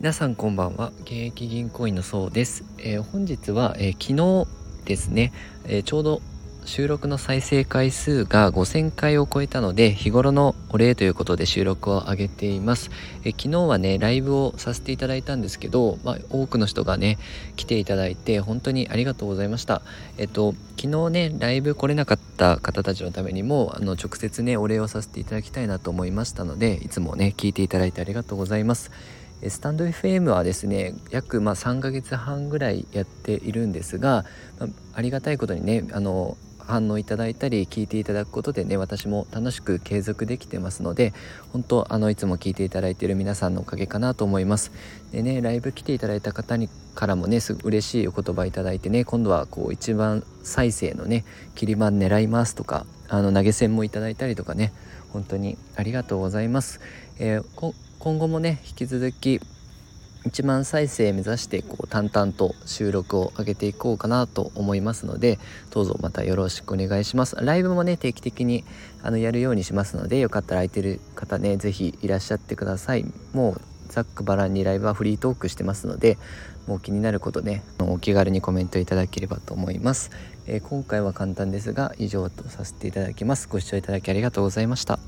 皆さんこんばんは。現役銀行員のそうです、えー、本日は、えー、昨日ですね、えー、ちょうど収録の再生回数が5000回を超えたので日頃のお礼ということで収録を上げています。え昨日はねライブをさせていただいたんですけど、まあ、多くの人がね来ていただいて本当にありがとうございました。えっと昨日ねライブ来れなかった方たちのためにもあの直接ねお礼をさせていただきたいなと思いましたのでいつもね聞いていただいてありがとうございます。スタンド FM はですね約まあ3ヶ月半ぐらいやっているんですが、まあ、ありがたいことにねあの反応いただいたり聞いていただくことでね私も楽しく継続できてますので本当あのいつも聞いていただいている皆さんのおかげかなと思います。でねライブ来ていただいた方にからもねすぐ嬉しいお言葉いただいてね今度はこう一番再生のね切り板狙いますとかあの投げ銭もいただいたりとかね本当にありがとうございます、えー、今後もね引き続き1万再生目指してこう淡々と収録を上げていこうかなと思いますのでどうぞまたよろしくお願いします。ライブもね定期的にあのやるようにしますのでよかったら空いてる方ね是非いらっしゃってください。もうざっくばらんにライブはフリートークしてますのでもう気になることねお気軽にコメントいただければと思います、えー、今回は簡単ですが以上とさせていただきます。ご視聴いただきありがとうございました。